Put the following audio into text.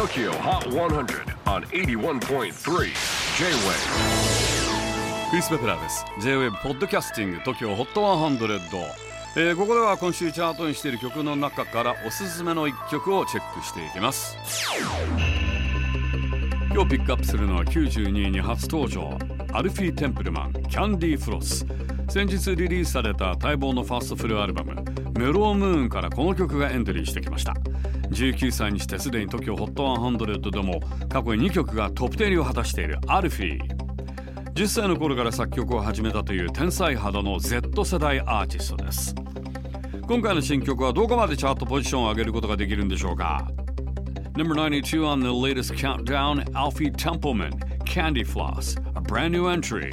TOKYO HOT 100 on 81.3 J-WAVE クリス・ベプラーです。J-WAVE ポッドキャスティング TOKYO HOT 100、えー、ここでは今週チャートにしている曲の中からおすすめの一曲をチェックしていきます。今日ピックアップするのは92位に初登場。アルフィー・テンプルマンキャンディー・フロス先日リリースされた待望のファーストフルアルバムメロームーンからこの曲がエントリーしてきました。19歳にしてすでに TOKIOHOT100 でも過去に2曲がトップ10入りを果たしているアルフィー。10歳の頃から作曲を始めたという天才肌の Z 世代アーティストです。今回の新曲はどこまでチャートポジションを上げることができるんでしょうか？Number 92 on the latest countdown Alfie Templeman Candy Floss a brand new entry.